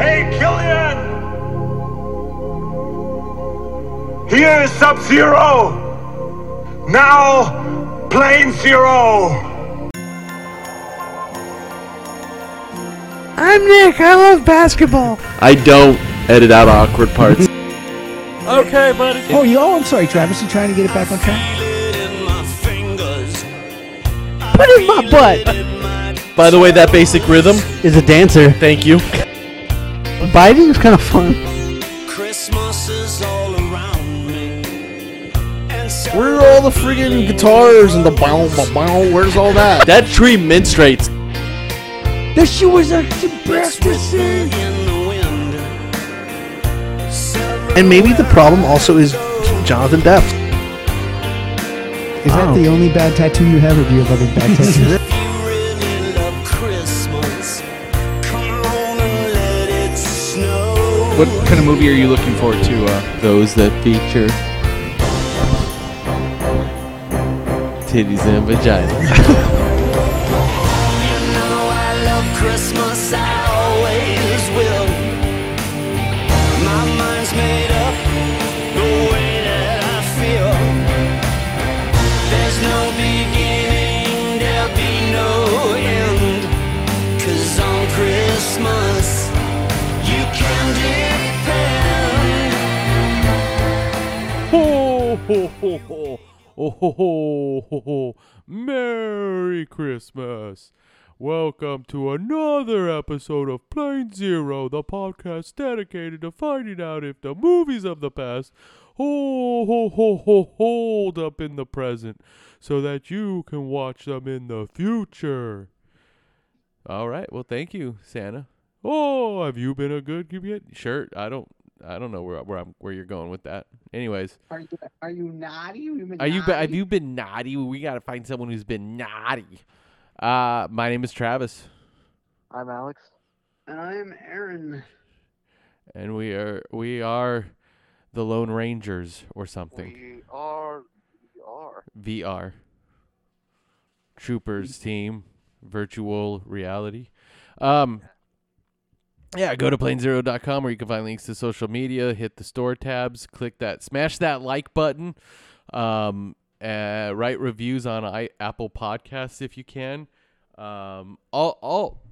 Hey, Killian! Here's Sub Zero! Now, Plane Zero! I'm Nick. I love basketball. I don't edit out awkward parts. Okay, buddy. Oh, you, oh, I'm sorry, Travis. You trying to get it back on track? Put it in my butt. By the way, that basic rhythm, Is a dancer. thank you. Biting is kind of fun. Christmas is all around me. And so Where are all the friggin' guitars and the bow, bow, bow? Where's all that? That tree minstrates. The shoe was actually practicing. in the. And maybe the problem also is Jonathan Depp. Is that oh. the only bad tattoo you have, or do you have other bad tattoos? What kind of movie are you looking forward to? Uh, Those that feature titties and vagina. Oh, ho, ho, ho, ho. Merry Christmas. Welcome to another episode of Plane Zero, the podcast dedicated to finding out if the movies of the past ho, ho, ho, ho, hold up in the present so that you can watch them in the future. All right. Well, thank you, Santa. Oh, have you been a good kid? Sure. I don't. I don't know where where I'm where you're going with that. Anyways, Are you, are you naughty? You been are you be- have you been naughty? We gotta find someone who's been naughty. Uh, my name is Travis, I'm Alex. And I'm Aaron. and we are we are the Lone Rangers or something. We are. We are. VR Troopers team, virtual reality. Um, yeah, go to planezero.com where you can find links to social media. Hit the store tabs, click that, smash that like button. Um, uh, write reviews on I- Apple Podcasts if you can. Um, all all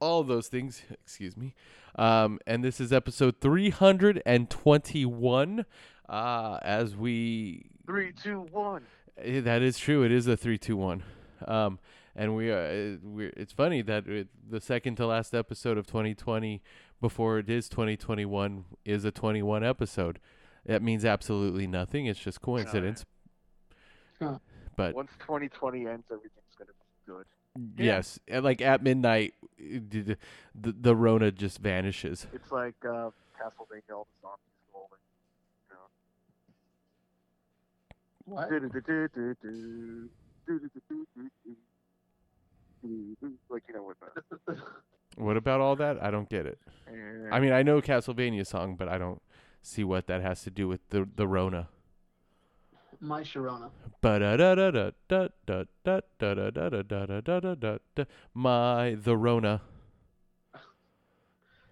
all those things. Excuse me. Um, and this is episode three hundred and twenty-one. Uh, as we Three, two, one. Eh, That is true. It is a three, two, one. Um, and we are. eh, We're, it's funny that it, the second to last episode of 2020, before it is 2021, is a 21 episode. That means absolutely nothing. It's just coincidence. Huh. But Once 2020 ends, everything's gonna be good. yes, eh, like at midnight, d- d- the the Rona just vanishes. It's like uh, Castlevania, all the zombies rolling. You know. What? Mm-hmm. like you know what that. What about all that? I don't get it. Eh. I mean, I know Castlevania song, but I don't see what that has to do with the the Rona. My Sharona. My the Rona.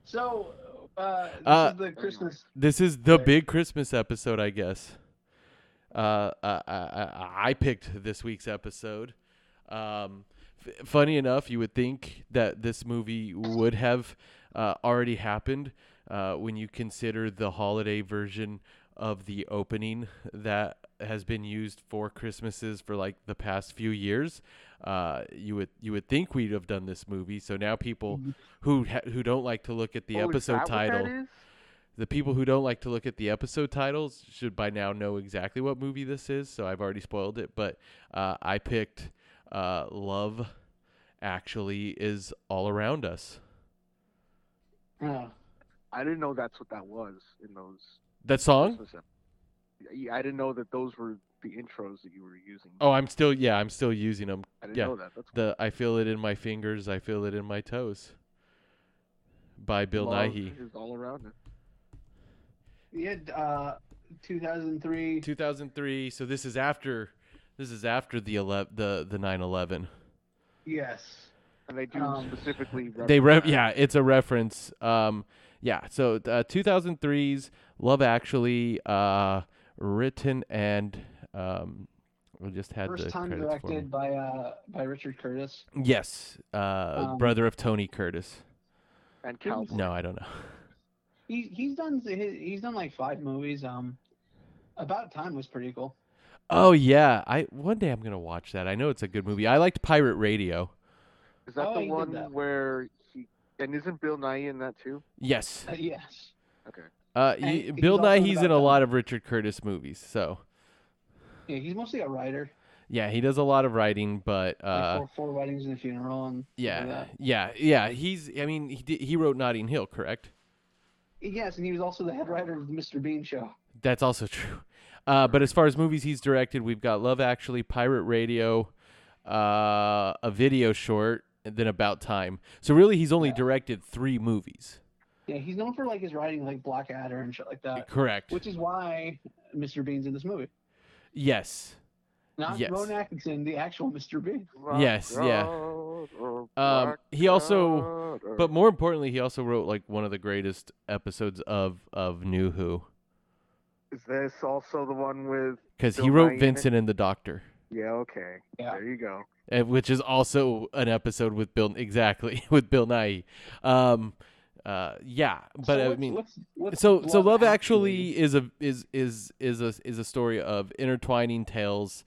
So, uh, this uh, is the Christmas. This is the big Christmas episode, I guess. Uh, I, I, I picked this week's episode. Um, funny enough, you would think that this movie would have uh, already happened uh, when you consider the holiday version of the opening that has been used for Christmases for like the past few years. Uh, you would you would think we'd have done this movie. So now people who ha- who don't like to look at the Oh, episode title the people who don't like to look at the episode titles should by now know exactly what movie this is. So I've already spoiled it, but uh, I picked uh, "Love Actually Is All Around Us." Oh. I didn't know that's what that was in those. That song? Yeah, I didn't know that those were the intros that you were using. Oh, I'm still yeah, I'm still using them. I didn't yeah, know that. That's the I feel it in my fingers, I feel it in my toes. By Bill Love Nighy. is all around it. Yeah, uh, 2003. 2003. So this is after this is after the 11, the the 9/11. Yes. And they do Um, specifically. they re- that. yeah, it's a reference. Um, yeah, so uh, 2003's Love Actually, uh, written and um, we just had First the time credits for me. directed by uh by Richard Curtis. Yes, uh, Um, brother of Tony Curtis. And Cowboy. No, I don't know. He he's done he- he's done like five movies. Um, About Time was pretty cool. Oh yeah, I one day I'm gonna watch that. I know it's a good movie. I liked Pirate Radio. Is that Oh, the he did one that. where he and isn't Bill Nighy in that too? Yes, Uh, yes. Okay. uh, And he, he's Bill also Nighy. in He's About in a Time. lot of Richard Curtis movies. So Yeah, he's mostly a writer. yeah, he does a lot of writing, but Like uh, four, four weddings and a funeral and stuff like yeah, that. yeah, yeah. He's. I mean, he did, he wrote Notting Hill, correct? Yes, and he was also the head writer of the Mr. Bean show. That's also true. Uh, but as far as movies he's directed, we've got Love Actually, Pirate Radio, uh, a video short, and then About Time. So really, he's only Yeah. directed three movies. Yeah, he's known for like his writing, like Blackadder and shit like that. Correct. Which is why Mr. Bean's in this movie. yes. Not Yes. Rowan Atkinson, the actual Mr. Bean. Yes, yeah. Um, he also, but more importantly, he also wrote like one of the greatest episodes of of New Who is this also the one with? because he wrote? Vincent and the Doctor, Yeah. Okay. Yeah. There you go. uh, which is also an episode with Bill exactly with Bill Nighy. Um, uh, yeah, but So I what's- mean, what's- what's so so love actually is a is is is a is a story of intertwining tales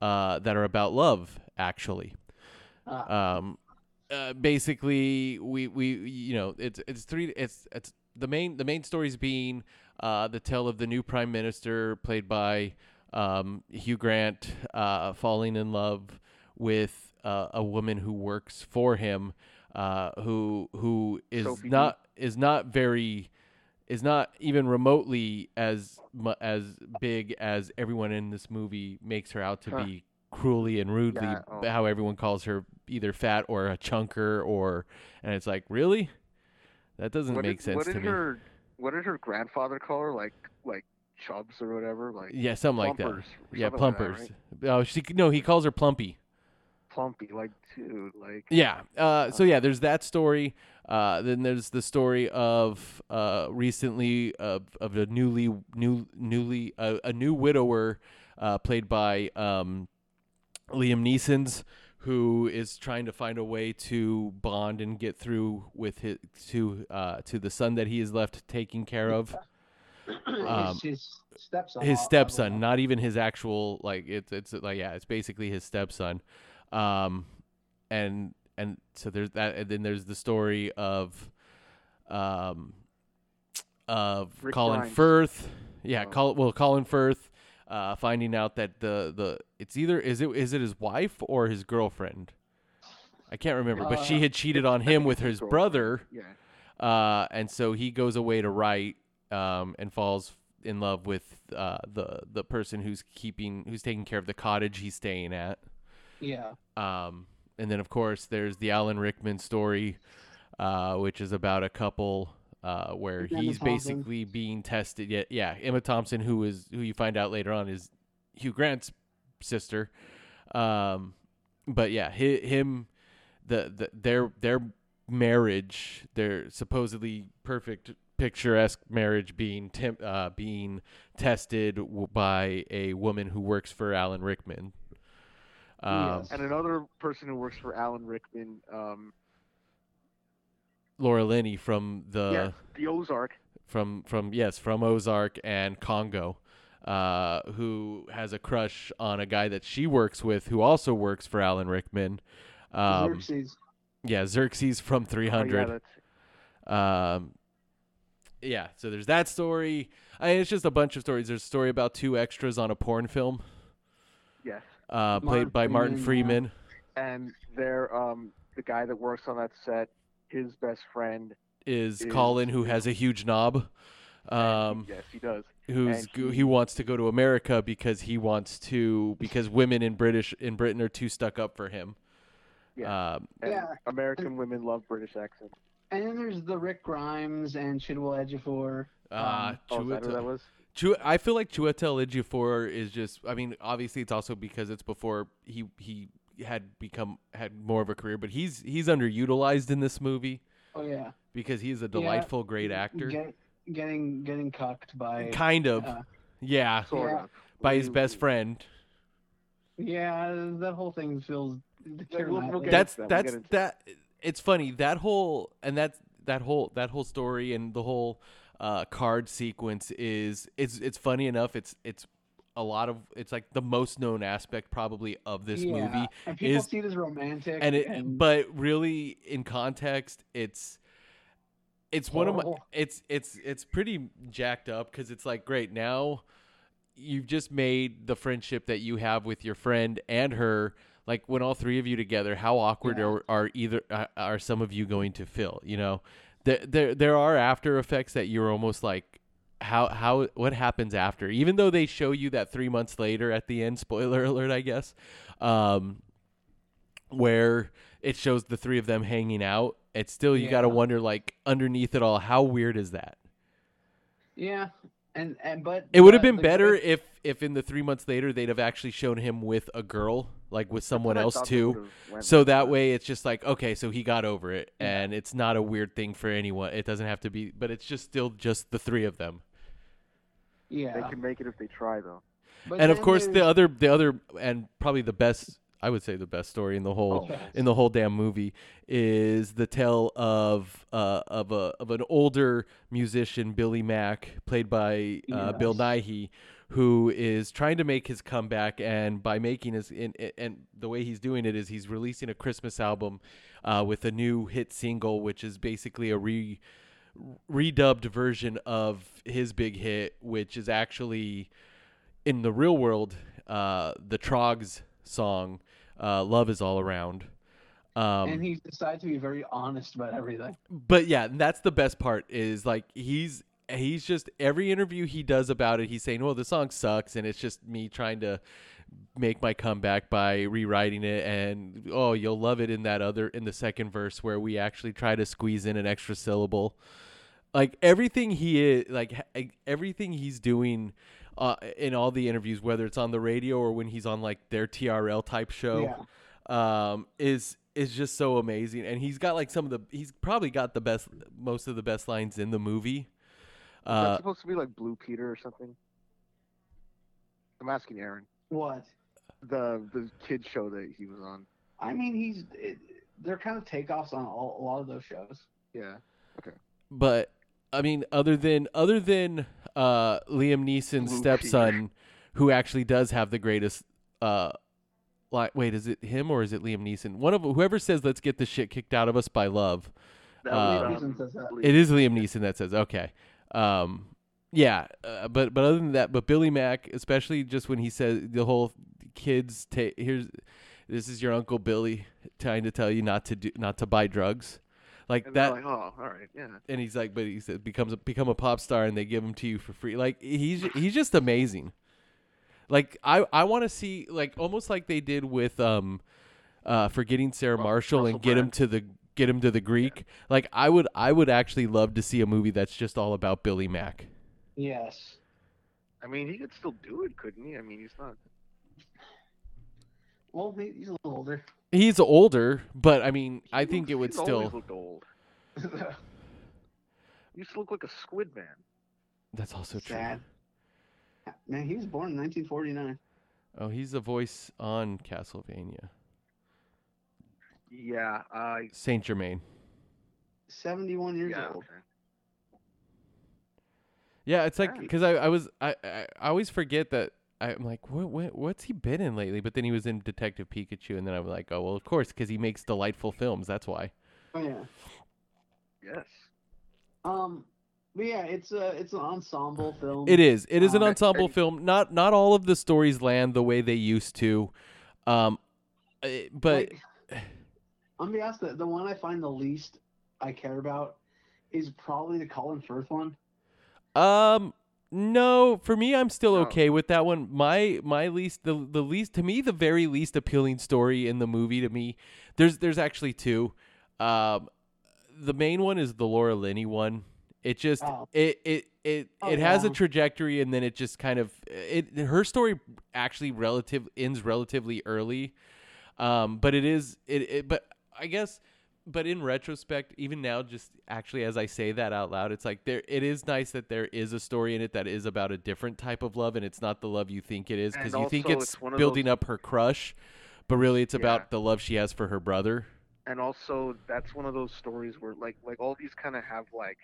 uh, that are about love actually Ah. um uh, basically we we you know it's it's three it's it's the main the main stories being uh the tale of the new prime minister played by um Hugh Grant uh falling in love with uh, a woman who works for him uh who who is Sophie not is not very is not even remotely as as big as everyone in this movie makes her out to Huh. be cruelly and rudely Yeah, oh. how everyone calls her either fat or a chunker or and it's like really that doesn't What make did, sense to me her what did her grandfather call her? Like like chubs or whatever. Like yeah something like that yeah something like that, plumpers right? oh she no he calls her plumpy Plumpy. Like dude. Like Yeah. Uh, so yeah, there's that story. Uh, then there's the story of uh, recently of of a newly new newly uh, a new widower uh, played by um, Liam Neeson's who is trying to find a way to bond and get through with his to uh, to the son that he is left taking care of. um, his, his stepson. his stepson, not even his actual like it's it's like yeah, it's basically his stepson. Um and and so there's that and then there's the story of um of Rick Colin Grimes. Firth. Yeah, Oh. Col- well Colin Firth uh finding out that the the it's either is it is it his wife or his girlfriend? I can't remember, but she Uh, had cheated on him with his his brother yeah. uh, and so he goes away to write um, and falls in love with uh, the the person who's keeping who's taking care of the cottage he's staying at. Yeah. Um, and then of course there's the Alan Rickman story, uh, which is about a couple uh, where Emma he's Thompson. basically being tested. Yeah, yeah, Emma Thompson, who is who you find out later on is Hugh Grant's sister. Um, but yeah, hi, him, the, the their their marriage, their supposedly perfect picturesque marriage being temp, uh, being tested w- by a woman who works for Alan Rickman. Um, Yes. And another person who works for Alan Rickman, um, Laura Linney from the yeah, the Ozark. from from yes from Ozark and Congo, uh, who has a crush on a guy that she works with, who also works for Alan Rickman. Um, Xerxes. yeah, Xerxes from Oh, 300. yeah, Um, yeah, so there's that story. I mean, it's just a bunch of stories. There's a story about two extras on a porn film, yes. uh, Martin played by Martin Freeman, Freeman. And they're um the guy that works on that set, his best friend. Is Is- Colin, who has a huge knob, um, yes, he does. who's he- he wants to go to America because he wants to because women in British in Britain are too stuck up for him. Yeah. Um, Yeah. American women love British accents. And then there's the Rick Grimes and Chiwetel Ejiofor. uh, Oh, is that who that was? I feel like Chiwetel Ejiofor is just. I mean, obviously, it's also because it's before he he had become had more of a career, but he's he's underutilized in this movie Oh yeah. because he's a delightful, great actor. Get, getting getting cucked by. kind of, uh, yeah, Sort Yeah. of. by his best friend. yeah, that whole thing feels. we'll- we'll that's into that, we'll that's that it's funny that whole and that's that whole that whole story and the whole uh card sequence is it's it's funny enough it's it's a lot of it's like the most known aspect probably of this yeah. movie and people is see it as romantic, and it and but really in context it's it's one of my it's it's it's pretty jacked up because it's like great now you've just made the friendship that you have with your friend and her like when all three of you together how awkward Yeah. are, are either are some of you going to feel you know there there there are after effects that you're almost like how how what happens after even though they show you that 3 months later at the end spoiler alert I guess um where it shows the three of them hanging out it's still you got to wonder like underneath it all how weird is that yeah, and and but it would have been better if if in the three months later they'd have actually shown him with a girl, like with someone else too. So that way it's just like okay, so he got over it, and it's not a weird thing for anyone. It doesn't have to be, but it's just still just the three of them. Yeah, They can make it if they try, though. but and of then course, the other the other and probably the best. I would say the best story in the whole Oh. in the whole damn movie is the tale of uh, of a of an older musician Billy Mack played by uh, Bill Yes. Nighy who is trying to make his comeback and by making his and, and the way he's doing it is he's releasing a Christmas album uh, with a new hit single which is basically a re redubbed version of his big hit which is actually in the real world uh, the Troggs song uh, "Love Is All Around." Um, and he decides to be very honest about everything. but yeah, and that's the best part is like he's he's just every interview he does about it, he's saying, "Well, the song sucks," and it's just me trying to make my comeback by rewriting it and oh you'll love it in that other in the second verse where we actually try to squeeze in an extra syllable like everything he is like everything he's doing uh, in all the interviews whether it's on the radio or when he's on like their TRL type show um is is just so amazing and he's got like some of the he's probably got the best most of the best lines in the movie Is that uh supposed to be like Blue Peter or something? I'm asking Aaron. What? The the kid show that he was on. I mean, he's it, they're kind of takeoffs on all, a lot of those shows. Yeah. Okay. But I mean, other than other than uh, Liam Neeson's Blue stepson, who actually does have the greatest. Uh, like, wait, is it him or is it Liam Neeson? One of whoever says "Let's get the shit kicked out of us" by love. Uh, was, says that. It is Liam Neeson that says okay. Um, yeah, uh, but but other than that, but Billy Mack, especially just when he says the whole kids take here's this is your uncle Billy trying to tell you not to do not to buy drugs, like and that. like, oh, all right, yeah. and he's like, but he said becomes a, become a pop star, and they give him to you for free. Like he's he's just amazing. Like I I want to see like almost like they did with um, uh, forgetting Sarah Ru- Marshall Russell and get him to the get him to the Greek. Like I would I would actually love to see a movie that's just all about Billy Mack. Yes. I mean, he could still do it, couldn't he? I mean, he's not. Well, he's a little older. He's older, but I mean I he think looks- it would he's always still. looked old. He used to look like a squid man. That's also true. Man, he was born in 1949. Oh, he's the voice on Castlevania, Yeah. Uh, Saint Germain. 71 years yeah. old. Yeah, it's like because I, I was I, I I always forget that I'm like what, what what's he been in lately? But then he was in Detective Pikachu, and then I'm like, oh well, of course, because he makes delightful films. That's why. Oh yeah. Yes. Um, but yeah, it's a it's an ensemble film. It is. It is an Um, ensemble and- film. Not not all of the stories land the way they used to, um, eh, but Like, I'm gonna be honest. The, the one I find the least I care about is probably the Colin Firth one. Um no, for me I'm still No. okay with that one. My my least the the least to me the very least appealing story in the movie to me there's there's actually two. Um the main one is the Laura Linney one. It just Oh. it it it, Oh, it has a trajectory and then it just kind of it her story actually relative ends relatively early. Um, but it is it, it. But I guess. But in retrospect, even now, just actually as I say that out loud, it's like there. It is nice that there is a story in it that is about a different type of love, and it's not the love you think it is, because you think it's, it's building those- up her crush, but really it's Yeah. about the love she has for her brother. and also that's one of those stories where like like all these kind of have like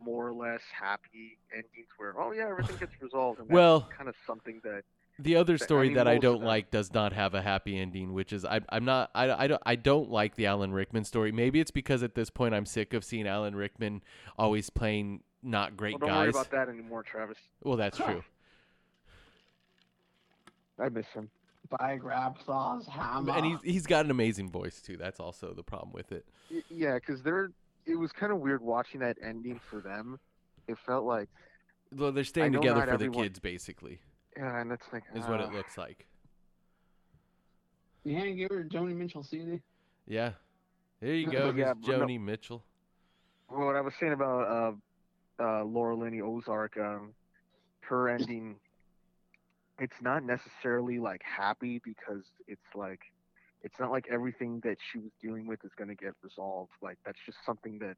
more or less happy endings where oh yeah everything gets resolved and Well- kind of something that The other story that I don't like does not have a happy ending, which is I, I'm not I, I don't I don't like the Alan Rickman story. Maybe it's because at this point I'm sick of seeing Alan Rickman always playing not great well, don't worry about that anymore Travis Well, that's true. I miss him By Grabthar's hammer. and he's he's got an amazing voice too. That's also the problem with it. Y- yeah because they're it was kind of weird watching that ending for them it felt like Well, they're staying together not for the everyone- kids, basically, yeah and it's like is what it looks like. You ain't give her Joni Mitchell CD. Yeah. There you go, yeah, Miss but no- Joni Mitchell. Well, what I was saying about uh, uh, Laura Linney Ozark, um, her ending, it's not necessarily like happy because it's like, it's not like everything that she was dealing with is going to get resolved. Like that's just something that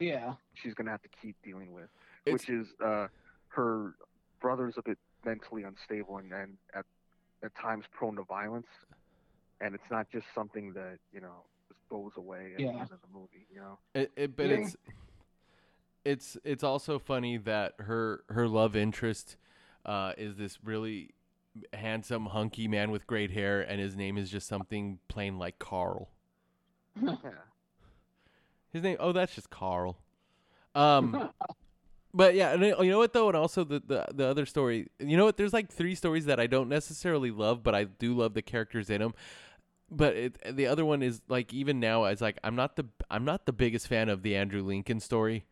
Yeah. she's going to have to keep dealing with, It's- which is uh, her brother's a bit mentally unstable and, and at at times prone to violence, and it's not just something that you know just goes away at Yeah. the end of the movie. You know. It, it, but Yeah. it's it's it's also funny that her her love interest uh, is this really handsome hunky man with great hair, and his name is just something plain like Carl. Yeah. His name? Oh, that's just Carl. Um, but yeah, and you know what though, and also the, the the other story. You know what? There's like three stories that I don't necessarily love, but I do love the characters in them. But it, the other one is like even now, it's like I'm not the I'm not the biggest fan of the Andrew Lincoln story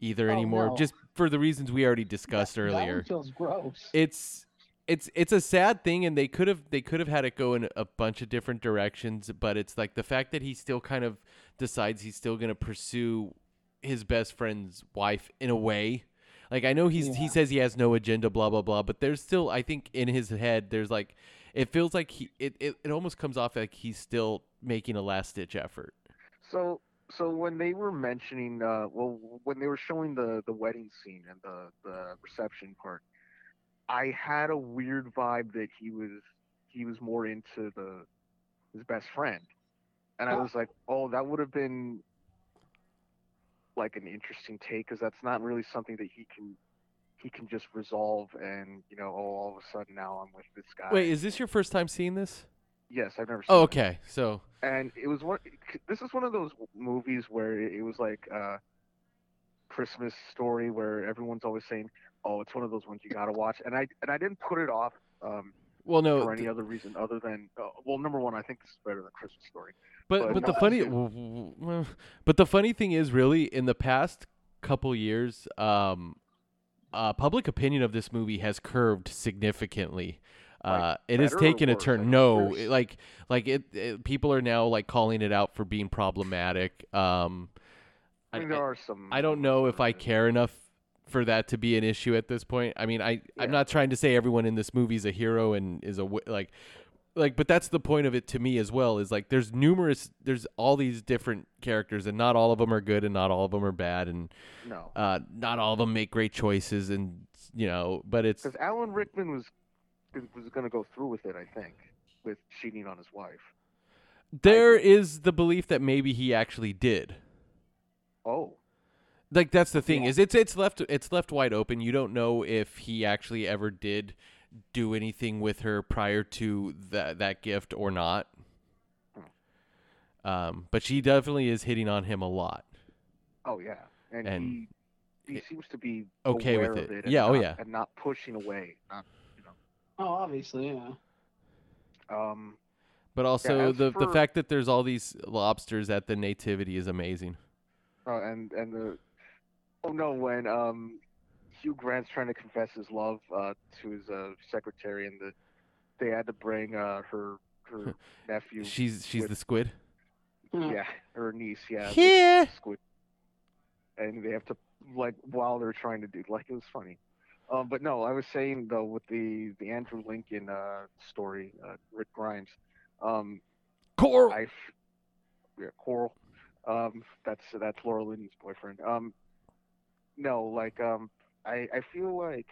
either Oh, anymore, no. just for the reasons we already discussed That earlier one feels gross. it's it's it's a sad thing and they could have they could have had it go in a bunch of different directions but it's like the fact that he still kind of decides he's still going to pursue his best friend's wife in a way. Like i know he's he says he has no agenda blah blah blah but there's still i think in his head there's like it feels like he it, it, it almost comes off like he's still making a last ditch effort. So so when they were mentioning uh well when they were showing the the wedding scene and the the reception part, I had a weird vibe that he was he was more into the his best friend. And I was like, "Oh, that would have been like an interesting take cuz that's not really something that he can he can just resolve and, you know, oh, all of a sudden now I'm with this guy. wait is this your first time seeing this Yes, I've never seen oh it okay so and it was one. This is one of those movies where it was like a Christmas story where everyone's always saying, "Oh, it's one of those ones you gotta watch," and I and I didn't put it off um, well no for th- any other reason other than uh, well, number one, I think this is better than Christmas Story. But But but the funny but the funny thing is really in the past couple years um uh public opinion of this movie has curved significantly. Uh, it has taken a turn. No, it- like like it, it. People are now like calling it out for being problematic. Um, I mean, there are some. I don't know if I care enough for that to be an issue at this point. I mean, I I'm not trying to say everyone in this movie is a hero and is a like like but that's the point of it to me as well is like there's numerous there's all these different characters and not all of them are good and not all of them are bad and No, uh not all of them make great choices and you know, but it's because Alan Rickman was was going to go through with it. I think with cheating on his wife. there is the belief that maybe he actually did. Oh, like that's the thing Yeah. is it's it's left it's left wide open. You don't know if he actually ever did do anything with her prior to that that gift or not. Um, but she definitely is hitting on him a lot. oh yeah, and, And he he seems to be okay with aware it. of and Yeah, oh, not- yeah. and not pushing away. Not, Oh, obviously, yeah. um, But also as the the fact that there's all these lobsters at the nativity is amazing. Uh, and and the oh no, when um Hugh Grant's trying to confess his love uh, to his uh, secretary, and the they had to bring uh, her her nephew. She's she's with- the squid. yeah, her niece. Yeah, with Here. Squid. And they have to like while they're trying to do like it was funny. Um, but no, I was saying though with the the Andrew Lincoln uh, story, uh, Rick Grimes, um, Coral. I, f- yeah, Coral. Um, that's that's Laura Linney's boyfriend. Um, no, like um, I I feel like,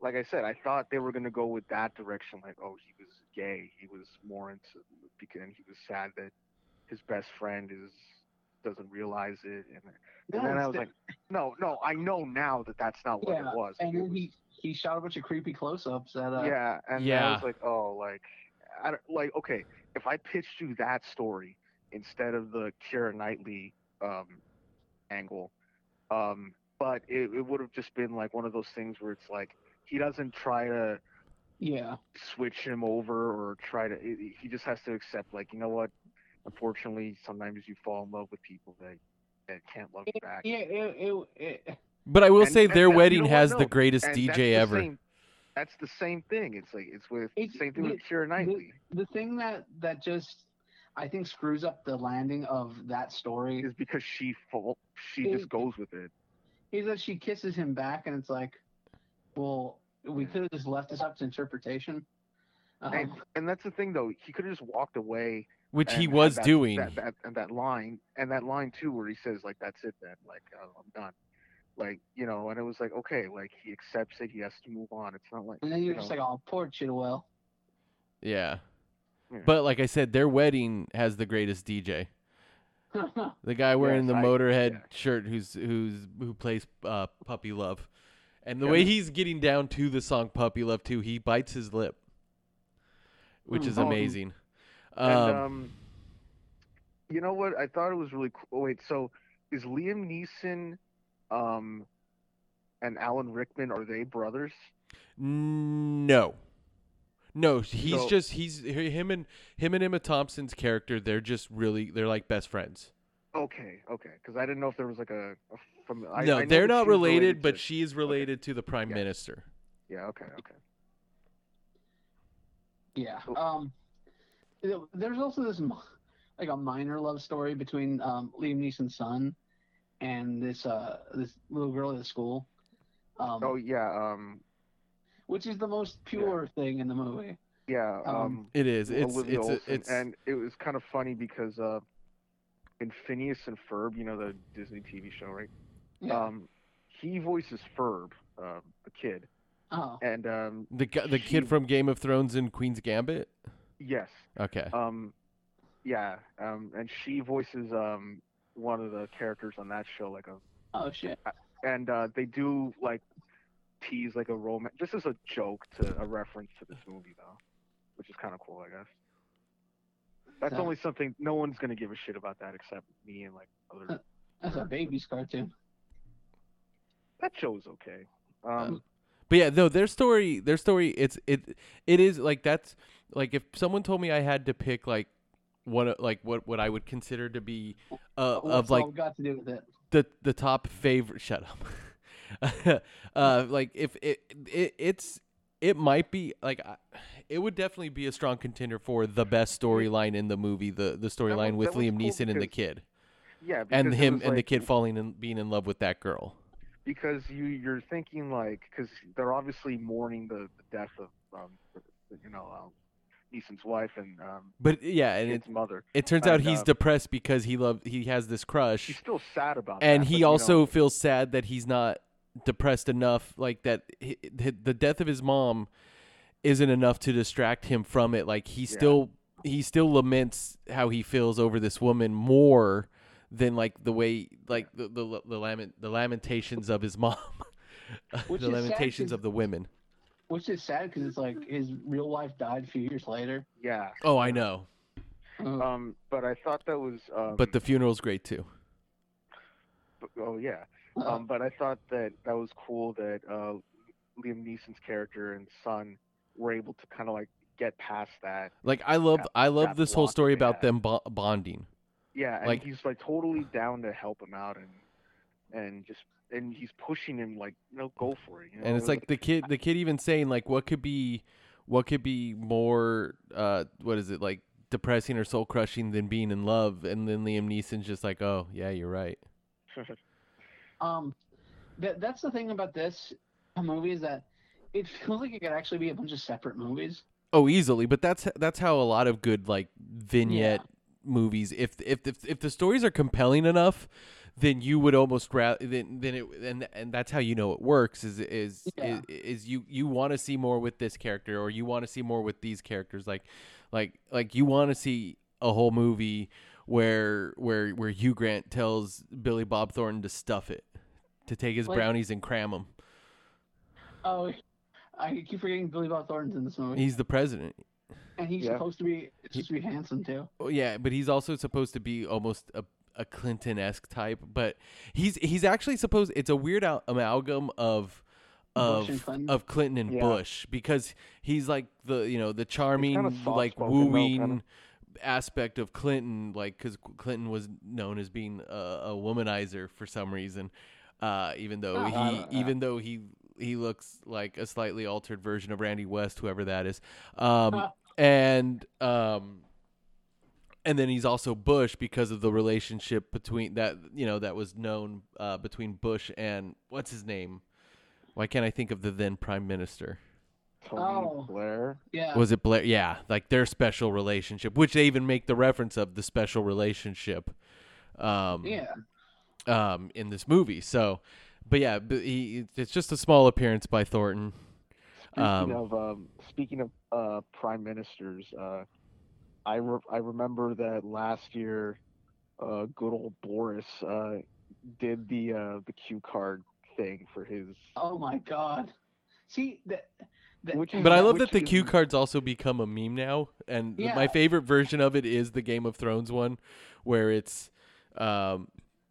like I said, I thought they were gonna go with that direction. Like, oh, he was gay. He was more into because and he was sad that his best friend is doesn't realize it. And, and then I was like, no, no, I know now that that's not what Yeah, it was. and It then was- he he shot a bunch of creepy close-ups at uh, yeah, and then I was like, oh, like, I don't, like, okay, if I pitched you that story instead of the Kira Knightley um, angle, um, but it, it would have just been like one of those things where it's like he doesn't try to yeah. switch him over or try to. It, he just has to accept, like, you know what? Unfortunately, sometimes you fall in love with people that that can't love you back. Yeah, it, it, it, But I will And- say and their that- you wedding know has the greatest and that's DJ the ever. same- that's the same thing. It's like it's with It's- same thing with the- Kira Knightley. the thing that that just I think screws up the landing of that story is because she full she It- just goes with it. Is says she kisses him back, and it's like, well, we could have just left this up to interpretation. Um, And and that's the thing though. He could have just walked away. Which he and had was that- doing. That, that and that line and that line too, where he says like, "That's it then." Like, oh, I'm done. Like you know, and it was like, okay, like he accepts it. He has to move on. It's not like and then you're you just know, like, oh, poor Chiwetel. Yeah. Yeah. But like I said, their wedding has the greatest DJ. The guy wearing Yes, the I- Motorhead yeah. shirt, who's who's who plays uh, Puppy Love, and the way he's getting down to the song Puppy Love too, he bites his lip, which is Mhm. amazing. And Um, um, you know what? I thought it was really cool. Oh, wait, so is Liam Neeson, um, and Alan Rickman are they brothers? no, no, he's So- just he's him and him and Emma Thompson's character. They're just really they're like best friends. Okay, okay, because I didn't know if there was like a, a from. I, no, I they're not she's related, but to- she is related to the prime Yeah. minister. Yeah. Okay. Okay. Yeah. Um, there's also this like a minor love story between um, Liam Neeson's son and this uh this little girl at the school. Um, Oh yeah. Um. Which is the most pure thing in the movie. Yeah. Um, Um. It is. It's Olivia it's Olson, it's and it was kind of funny because uh, in Phineas and Ferb, you know the Disney TV show, right? Yeah. Um, he voices Ferb, uh, the kid, oh. and um, the gu- the she- kid from Game of Thrones and Queen's Gambit. yes, Okay. um, yeah, um, and she voices um one of the characters on that show, like a, Oh shit. and uh, they do like tease like a romance, just as a joke to a reference to this movie though, which is kind of cool, I guess. That's Yeah. only something no one's gonna give a shit about that except me and like other. That's a baby's cartoon. that show's okay. Um, But yeah, no, their story, their story, it's it, it is like that's like if someone told me I had to pick like one of- like what what I would consider to be uh, of like got to do with it? the the top favorite. Shut up. uh, like if it, it it's it might be like it would definitely be a strong contender for the best storyline in the movie, the the storyline with Liam cool Neeson and the kid, yeah, and because it him and the kid falling and being in love with that girl. because you you're thinking like because they're obviously mourning the, the death of um you know um, Neeson's wife and um But yeah, and it mother. it turns out he's um, depressed because he love he has this crush. He's still sad about and that. he but, you know, also feels sad that he's not depressed enough like that hi- hi- the death of his mom isn't enough to distract him from it like he Yeah. still he still laments how he feels over this woman more than like the way like the the, the lament the lamentations of his mom Which the is sad lamentations 'cause- of the women Which is sad because it's like his real wife died a few years later. yeah. oh i know Uh, Um, but I thought that was um, but the funeral's great too oh yeah. Um, but I thought that that was cool that uh, Liam Neeson's character and son were able to kind of like get past that. like i love That- i love this whole story about had. them bo- bonding Yeah, and Like- he's like totally down to help him out and and just and he's pushing him like you know go for it. You know? and it's like the kid the kid even saying like what could be what could be more uh what is it like depressing or soul crushing than being in love and then liam neeson's just like oh yeah you're right Um, that that's the thing about this movie is that it feels like it could actually be a bunch of separate movies. Oh, easily. But that's that's how a lot of good like vignette movies. If if if if the stories are compelling enough, then you would almost rather then then it and and that's how you know it works is is Yeah. is, is you you want to see more with this character or you want to see more with these characters like like like you want to see a whole movie where where where Hugh Grant tells Billy Bob Thornton to stuff it to take his Like- brownies and cram them. Oh, I keep forgetting Billy Bob Thornton's in this movie, He's the president. and he's Yeah. supposed to be supposed to be handsome too. Oh, yeah, but he's also supposed to be almost a a Clinton esque type, but he's he's actually supposed. It's a weird al- amalgam of Bush and of Clinton? of Clinton and Yeah. Bush because he's like the you know the charming soft-spoken, like though, wooing kinda. aspect of Clinton, like because Clinton was known as being a, a womanizer for some reason, uh, even though Oh, he don't even though he he looks like a slightly altered version of Randy West, whoever that is, um, Ah. and um, and then he's also Bush because of the relationship between that you know that was known uh, between Bush and what's his name? Why can't I think of the then prime minister? Tony Oh. Blair. Yeah. Was it Blair? Yeah, like their special relationship, which they even make the reference of the special relationship. Um, yeah. Um, in this movie. So, but yeah, but he, it's just a small appearance by Thornton. Speaking Um, of um, speaking of uh, prime ministers, uh, I re- I remember that last year, uh, good old Boris uh, did the uh, the cue card thing for his. Oh my God. See that. that Which But I love that the is- cue cards also become a meme now, and Yeah. my favorite version of it is the Game of Thrones one, where it's, um,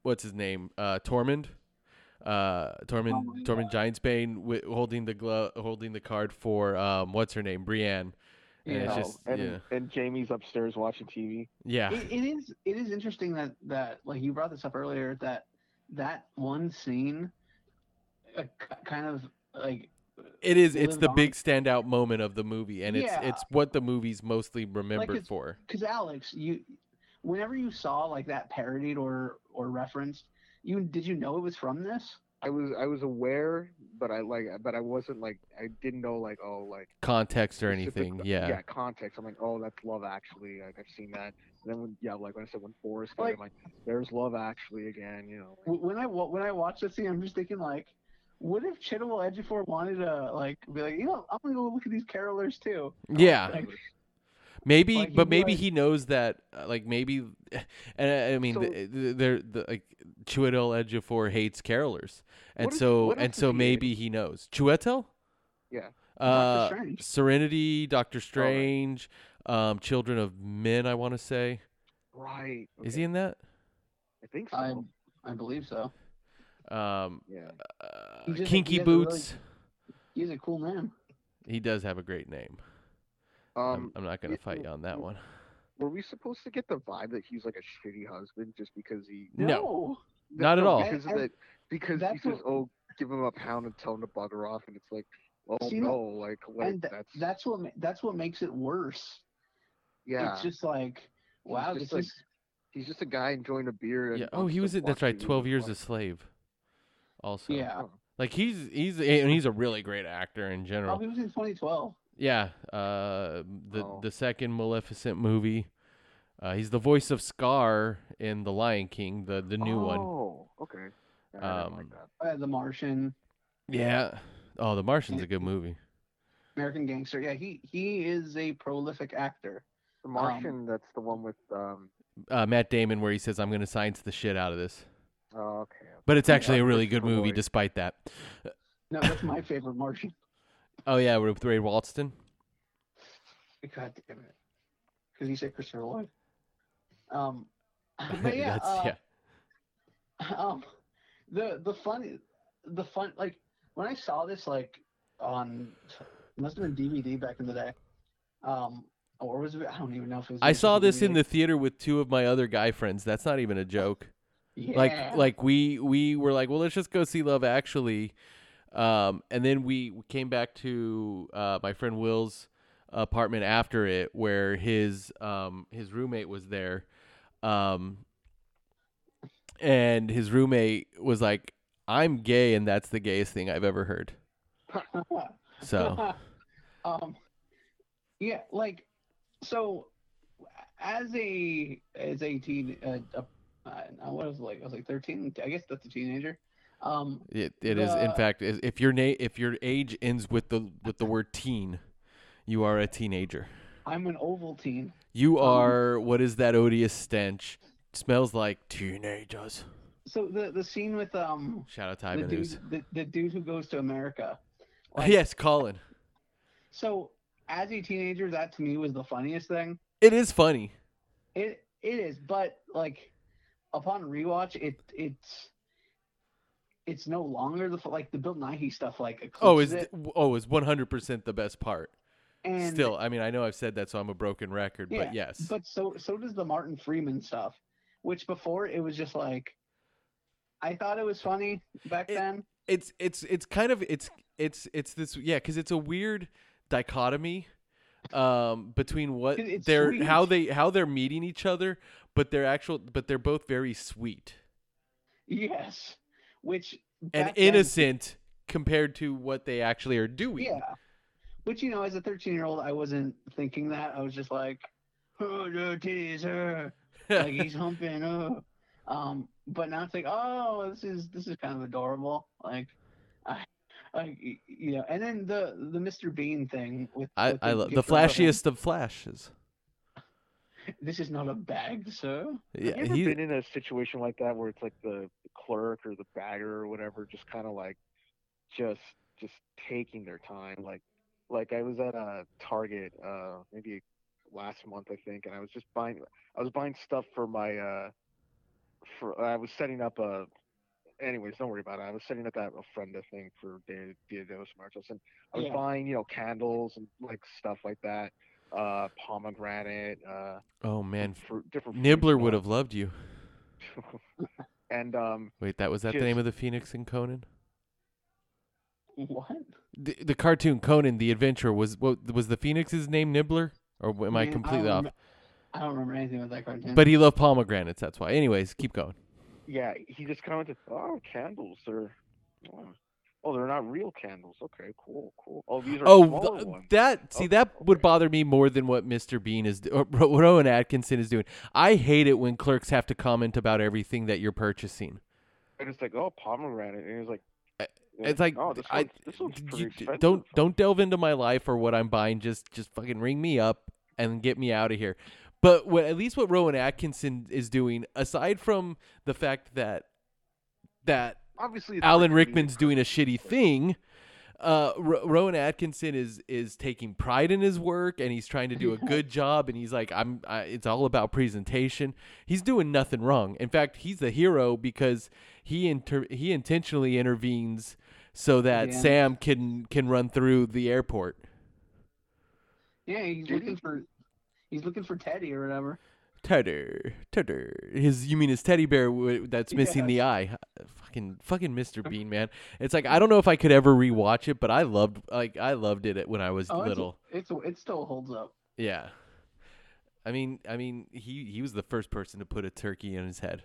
what's his name, uh, Tormund, uh, Tormund, Oh Tormund Giantsbane wi- holding the glove, holding the card for, um, what's her name, Brienne. And Yeah. it's Oh, just, and yeah, and Jaime's upstairs watching TV. yeah, It, it is. It is interesting that that like you brought this up earlier that that one scene, uh, kind of like it is. It's the on. big standout moment of the movie, and it's Yeah. it's what the movie's mostly remembered it's- for. because Alex, you whenever you saw like that parodied or or referenced, you did you know it was from this? I was I was aware, but I like but I wasn't like I didn't know like oh like Context or specific- anything, yeah. yeah context. I'm like oh that's Love Actually. Like I've seen that. And then when yeah like when I said when Boris came, Like- I'm like there's Love Actually again. You know. W- When I when I watched that scene, I'm just thinking like, what if Chiwetel Ejiofor wanted to like be like, you know, I'm gonna go look at these carolers too. Yeah, Like, maybe, Like, but maybe was- he knows that. uh, Like maybe, and I, I mean, So- th- th- they're the like Chiwetel Ejiofor hates carolers, and What if- so and else so is he in? maybe he knows Chiwetel. Yeah. Uh, Strange. Serenity, Doctor Strange, um, Children of Men. I want to say, Right. is he in that? I think so. I I believe so. Um, yeah. uh, He just- Kinky he has a really- Boots. He's a cool name. He does have a great name. I'm, Um, I'm not gonna fight you on that one. were we supposed to get the vibe that he's like a shitty husband just because he? No. Not at all. Because of And- that, because he that's says, what- "Oh, give him a pound and tell him to bugger off," and it's like, "Oh See, no, no, like, like and th- that's that's what that's what makes it worse. yeah." It's just like, wow, just this like- is He's just a guy enjoying a beer. And Yeah. Oh, he was. in That's right. Twelve Years a. Slave. Also. yeah. Oh, Like he's he's and he's a really great actor in general. Oh, he was in 2012. Yeah. Uh, the Oh. the second Maleficent movie. Uh, he's the voice of Scar in The Lion King, the the new one. Oh, okay. Yeah, I didn't like Um, that. Uh, the Martian, Yeah. Oh, The Martian's a good movie. American Gangster. Yeah, he he is a prolific actor. The Martian. that's the one with. um Uh, Matt Damon, where he says, "I'm gonna science the shit out of this," Oh, okay. but it's actually a really good movie, Lloyd. despite that. No, that's my favorite Martian. Oh yeah, with Ray Walston. God damn it. Because he said Christopher Lloyd. Um, but yeah, That's, uh, yeah. um, the the fun, the fun, like when I saw this, like on, must have been DVD back in the day. Um, or was it? I don't even know if it was. I saw this in the theater with two of my other guy friends. That's not even a joke. yeah. like like we we were like well let's just go see love actually um and then we we came back to uh my friend will's apartment after it where his um his roommate was there. Um and his roommate was like i'm gay and that's the gayest thing i've ever heard. So. Um, Yeah, like so as a as a teen uh, uh, uh, what was like? I was like 13 I guess that's a teenager um It, it is in fact if your na- if your age ends with the with the word teen, you are a teenager. I'm an oval teen You Um, are what is that odious stench? Smells like teenagers. so the the scene with um Shout out to the dude News. the, the dude who goes to America like, yes, Colin. so as a teenager that to me was the funniest thing It is funny. it it is but like upon rewatch it it's it's no longer the like the Bill Nighy stuff like Oh, is it. oh is one hundred percent the best part. and Still, I mean, I know I've said that, so I'm a broken record, Yeah, but yes, But so so does the Martin Freeman stuff, which before it was just like, I thought it was funny back It- then. it's it's it's kind of it's it's it's this yeah because it's a weird dichotomy um between what it's they're sweet. how they how they're meeting each other but they're actual but they're both very sweet Yes, which and back then- innocent compared to what they actually are doing yeah, which you know, as a thirteen year old, I wasn't thinking that. I was just like, oh, the titties, uh, like he's humping, uh. Um, but now it's like, oh, this is this is kind of adorable. Like, I, like you know, and then the the Mr. Bean thing with I, with I love the flashiest of flashes. This is not a bag, sir. Yeah, Have you ever he, been in a situation like that where it's like the, the clerk or the bagger or whatever just kind of like just just taking their time like like I was at a Target uh maybe last month I think and I was just buying I was buying stuff for my uh for I was setting up a anyways don't worry about it I was setting up that ofrenda thing for Dia, Dia de los Muertos and I was Yeah. buying you know candles and like stuff like that uh pomegranate uh oh man, fruit different Nibbler would have loved you. and um Wait, that was that the name of the Phoenix in Conan? What? The, the cartoon Conan the Adventurer was what was the Phoenix's name Nibbler or am I Man, completely don't off? rem- I don't remember anything about that cartoon. But he loved pomegranates. That's why. Anyways, keep going. yeah, he just commented, "Oh, candles. Oh, oh, they're not real candles. Okay, cool, cool. Oh, these are Oh, smaller th- ones. that see Oh, that would bother me more than what Mr. Bean is or what Rowan Atkinson is doing. I hate it when clerks have to comment about everything that you're purchasing. And it's like, oh, pomegranate, and he's like, It's like oh, this I you- don't don't delve into my life or what I'm buying. Just just fucking ring me up and get me out of here. But what, at least what Rowan Atkinson is doing, aside from the fact that that Obviously, it's Alan pretty Rickman's doing a shitty thing. Uh, Ro- Rowan Atkinson is is taking pride in his work and he's trying to do a good job. And he's like, I'm. I, it's all about presentation. He's doing nothing wrong. In fact, he's the hero because he inter- he intentionally intervenes so that Yeah. Sam can can run through the airport. yeah, he's looking for he's looking for Teddy or whatever. Teddy, Teddy. His, you mean his teddy bear w- that's missing the eye? Fucking, fucking Mr. Bean, man. It's like I don't know if I could ever rewatch it, but I loved, like, I loved it when I was Oh, little. It's, it still holds up. Yeah. I mean, I mean, he he was the first person to put a turkey in his head.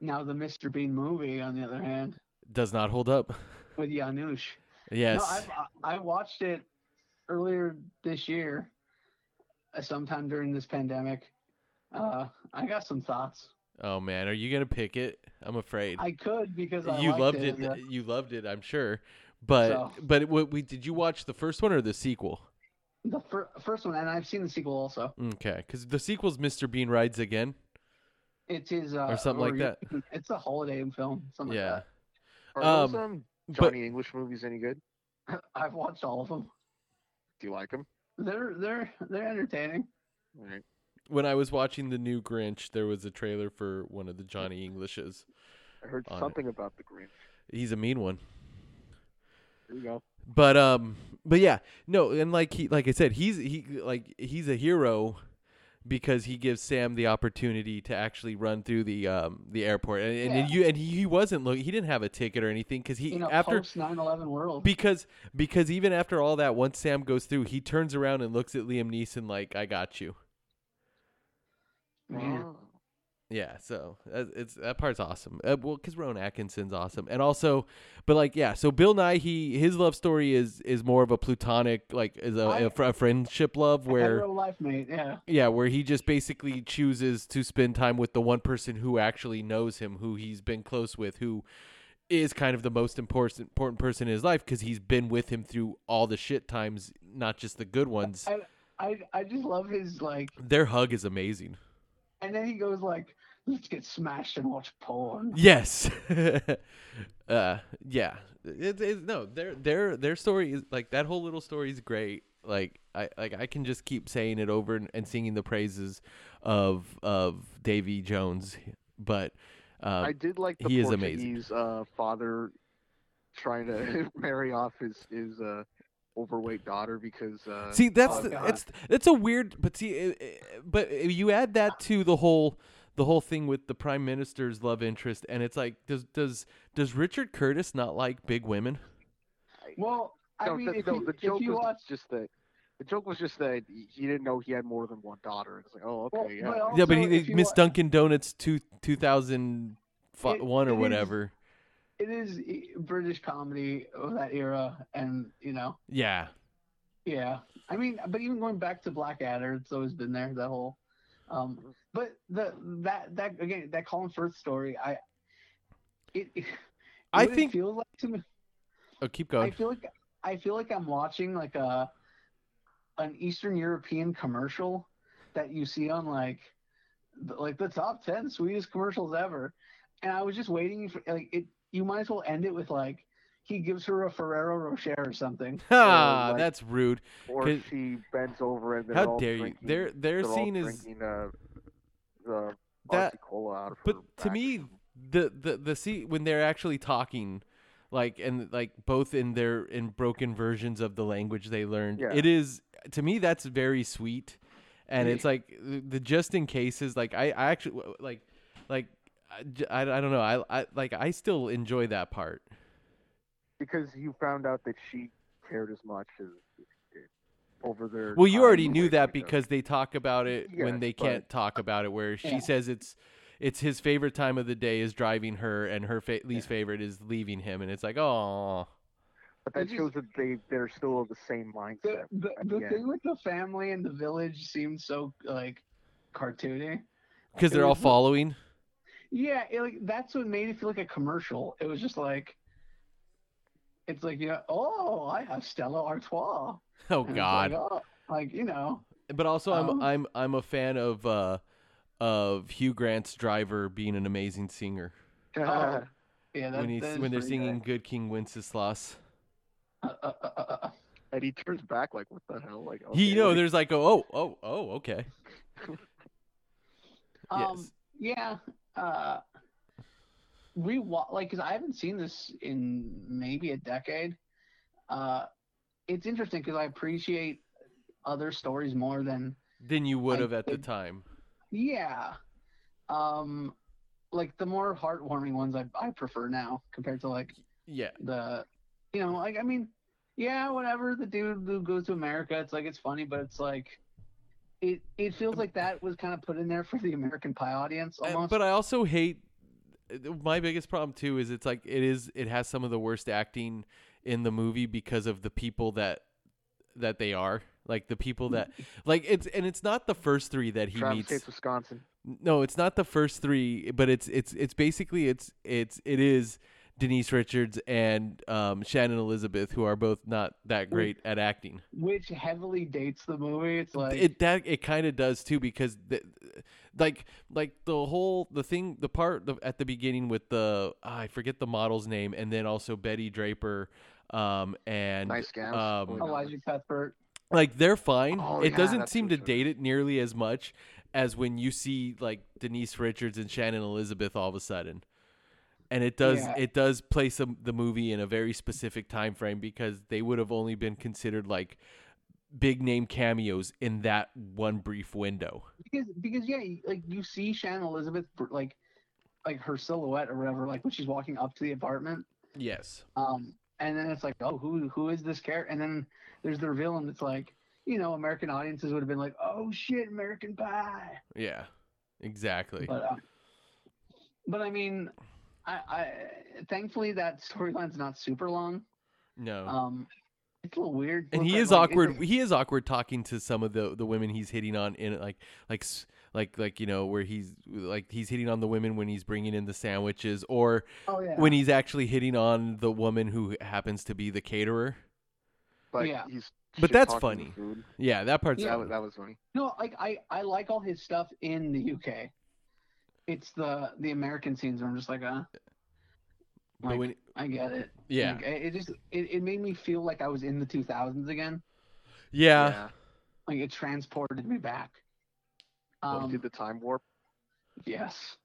Now the Mr. Bean movie, on the other hand, Does not hold up. with Janusz. Yes. No, I I watched it earlier this year, uh, sometime during this pandemic. Uh, I got some thoughts. oh man, are you gonna pick it? I'm afraid. I could because I you liked loved it. it. You loved it. I'm sure. But So- but what we did you watch the first one or the sequel? The fir- first one, and I've seen the sequel also. Okay, because the sequel's Mr. Bean rides again. It's his uh, Or something like you- that. It's a holiday film, something yeah. like Are those Um, um, but- Johnny English movies any good? I've watched all of them. Do you like them? They're they're they're entertaining. All right. When I was watching the new Grinch, there was a trailer for one of the Johnny Englishes. I heard On it. something about the Grinch. He's a mean one. There you go. But um but yeah, no, and like he like I said, he's he like he's a hero because he gives Sam the opportunity to actually run through the um the airport. And and Yeah. you and he, he wasn't look he didn't have a ticket or anything cuz he In a after post 9/11 world. because because even after all that once Sam goes through, he turns around and looks at Liam Neeson like I got you. Man. Oh. Yeah, so uh, it's that part's awesome. Uh, well, because Rowan Atkinson's awesome, and also, but like, yeah. So Bill Nighy, he his love story is is more of a platonic, like, is a, I- a, fr- a friendship love where, Hetero life mate, yeah. yeah, where he just basically chooses to spend time with the one person who actually knows him, who he's been close with, who is kind of the most important important person in his life because he's been with him through all the shit times, not just the good ones. I, I I just love his like, Their hug is amazing. And then he goes like, "Let's get smashed and watch porn." Yes. uh yeah. It, it, no, their their their story is like that whole little story is great. Like I like I can just keep saying it over and, and singing the praises of of Davy Jones, but um, I did like the he is Portuguese amazing. uh, father trying to marry off his his uh, overweight daughter because uh, See, that's Oh, the- God. it's it's a weird, but see, it, it- but you add that to the whole the whole thing with the prime minister's love interest, and it's like, does does does Richard Curtis not like big women? Well, I no, mean, the, if no, you, the if joke was watch, just that. The joke was just that he he didn't know he had more than one daughter. It's like, oh, okay, Well, yeah. but yeah, but also, he, if you Miss wa- Dunkin' Donuts two two thousand It- one it or is- whatever. It is British comedy of that era, and you know, Yeah, yeah. I mean, but even going back to Blackadder, it's always been there. That whole, um, but the that that again that Colin Firth story, I, it, it I think- feels like to me. oh, keep going. I feel like I feel like I'm watching like a an Eastern European commercial that you see on like like the top ten sweetest commercials ever, and I was just waiting for like it. You might as well end it with like he gives her a Ferrero Rocher or something. Ha, like- that's rude. or she bends over and How dare you? Their their scene is drinking uh, the That- cola out of But to me, the the the scene when they're actually talking, like and like both in their in broken versions of the language they learned, Yeah. it is to me that's very sweet, and Yeah. it's like the, the just in cases. Like I I actually like like I, j- I, I don't know I I like I still enjoy that part. because you found out that she cared as much as eh, over there. Well, you already knew that because they talk about it when they can't talk about it. Where she Yeah. says it's it's his favorite time of the day is driving her, and her fa- least favorite is leaving him, and it's like, oh, But that just- shows that they they're still of the same The mindset. the, the the thing with the family and the village seems so like cartoony. because they're all was the- following. Yeah, it, like that's what made it feel like a commercial. It was just like, it's like you know, oh, I have Stella Artois. Oh And God! Like, oh, like you know, but also, I'm um, I'm I'm a fan of uh of Hugh Grant's driver being an amazing singer oh, yeah, that, when he's that is when they're pretty singing "Good King Wenceslas." Uh, uh, uh, uh, uh. and he turns back like, what the hell? Like, He, you know, like- there's like, oh, oh, oh, okay. Um, Yes. yeah. Uh, we like because I haven't seen this in maybe a decade. Uh, it's interesting because I appreciate other stories more than Than you would I have at the time. yeah. Um, like the more heartwarming ones I I prefer now compared to like Yeah, the you know like I mean yeah whatever the dude who goes to America it's like it's funny but it's like. It, it feels like that was kind of put in there for the American Pie audience Uh, almost. but I also hate. My biggest problem too is it's like it is it has some of the worst acting in the movie because of the people that that they are like the people that like it's and it's not the first three that he Travis meets. States, Wisconsin. No, it's not the first three, but it's it's it's basically it's it's it is Denise Richards and um, Shannon Elizabeth who are both not that great at acting. which heavily dates the movie. It's like it that it kind of does too because the, like like the whole the thing the part the, at the beginning with the ah, I forget the model's name and then also Betty Draper um and Nice gals. um Oh, Elisha Cuthbert. like they're fine. Oh, it yeah, doesn't seem to it date it nearly as much as when you see like Denise Richards and Shannon Elizabeth all of a sudden. And it does Yeah. it does place the the movie in a very specific time frame because they would have only been considered like big name cameos in that one brief window. Because because yeah, like you see Shannon Elizabeth like like her silhouette or whatever, like when she's walking up to the apartment. Yes. Um, and then it's like, oh, who who is this character? And then there's the reveal, and it's like, you know, American audiences would have been like, oh shit, American Pie. Yeah. Exactly. But uh, but I mean, I, I thankfully that storyline's not super long. No. Um, it's a little weird. and he is like, awkward. a- He is awkward talking to some of the the women he's hitting on in like like like like you know where he's like he's hitting on the women when he's bringing in the sandwiches or oh yeah. when he's actually hitting on the woman who happens to be the caterer. But Yeah. he's But that's funny. Yeah, that part's Yeah. That was that was funny. No, like I, I like all his stuff in the UK. It's the the American scenes where I'm just like, uh, like, when- I get it. yeah, Like, it it just it, it made me feel like I was in the 2000s again. yeah, Like it transported me back. Well, he Um, did the time warp. yes.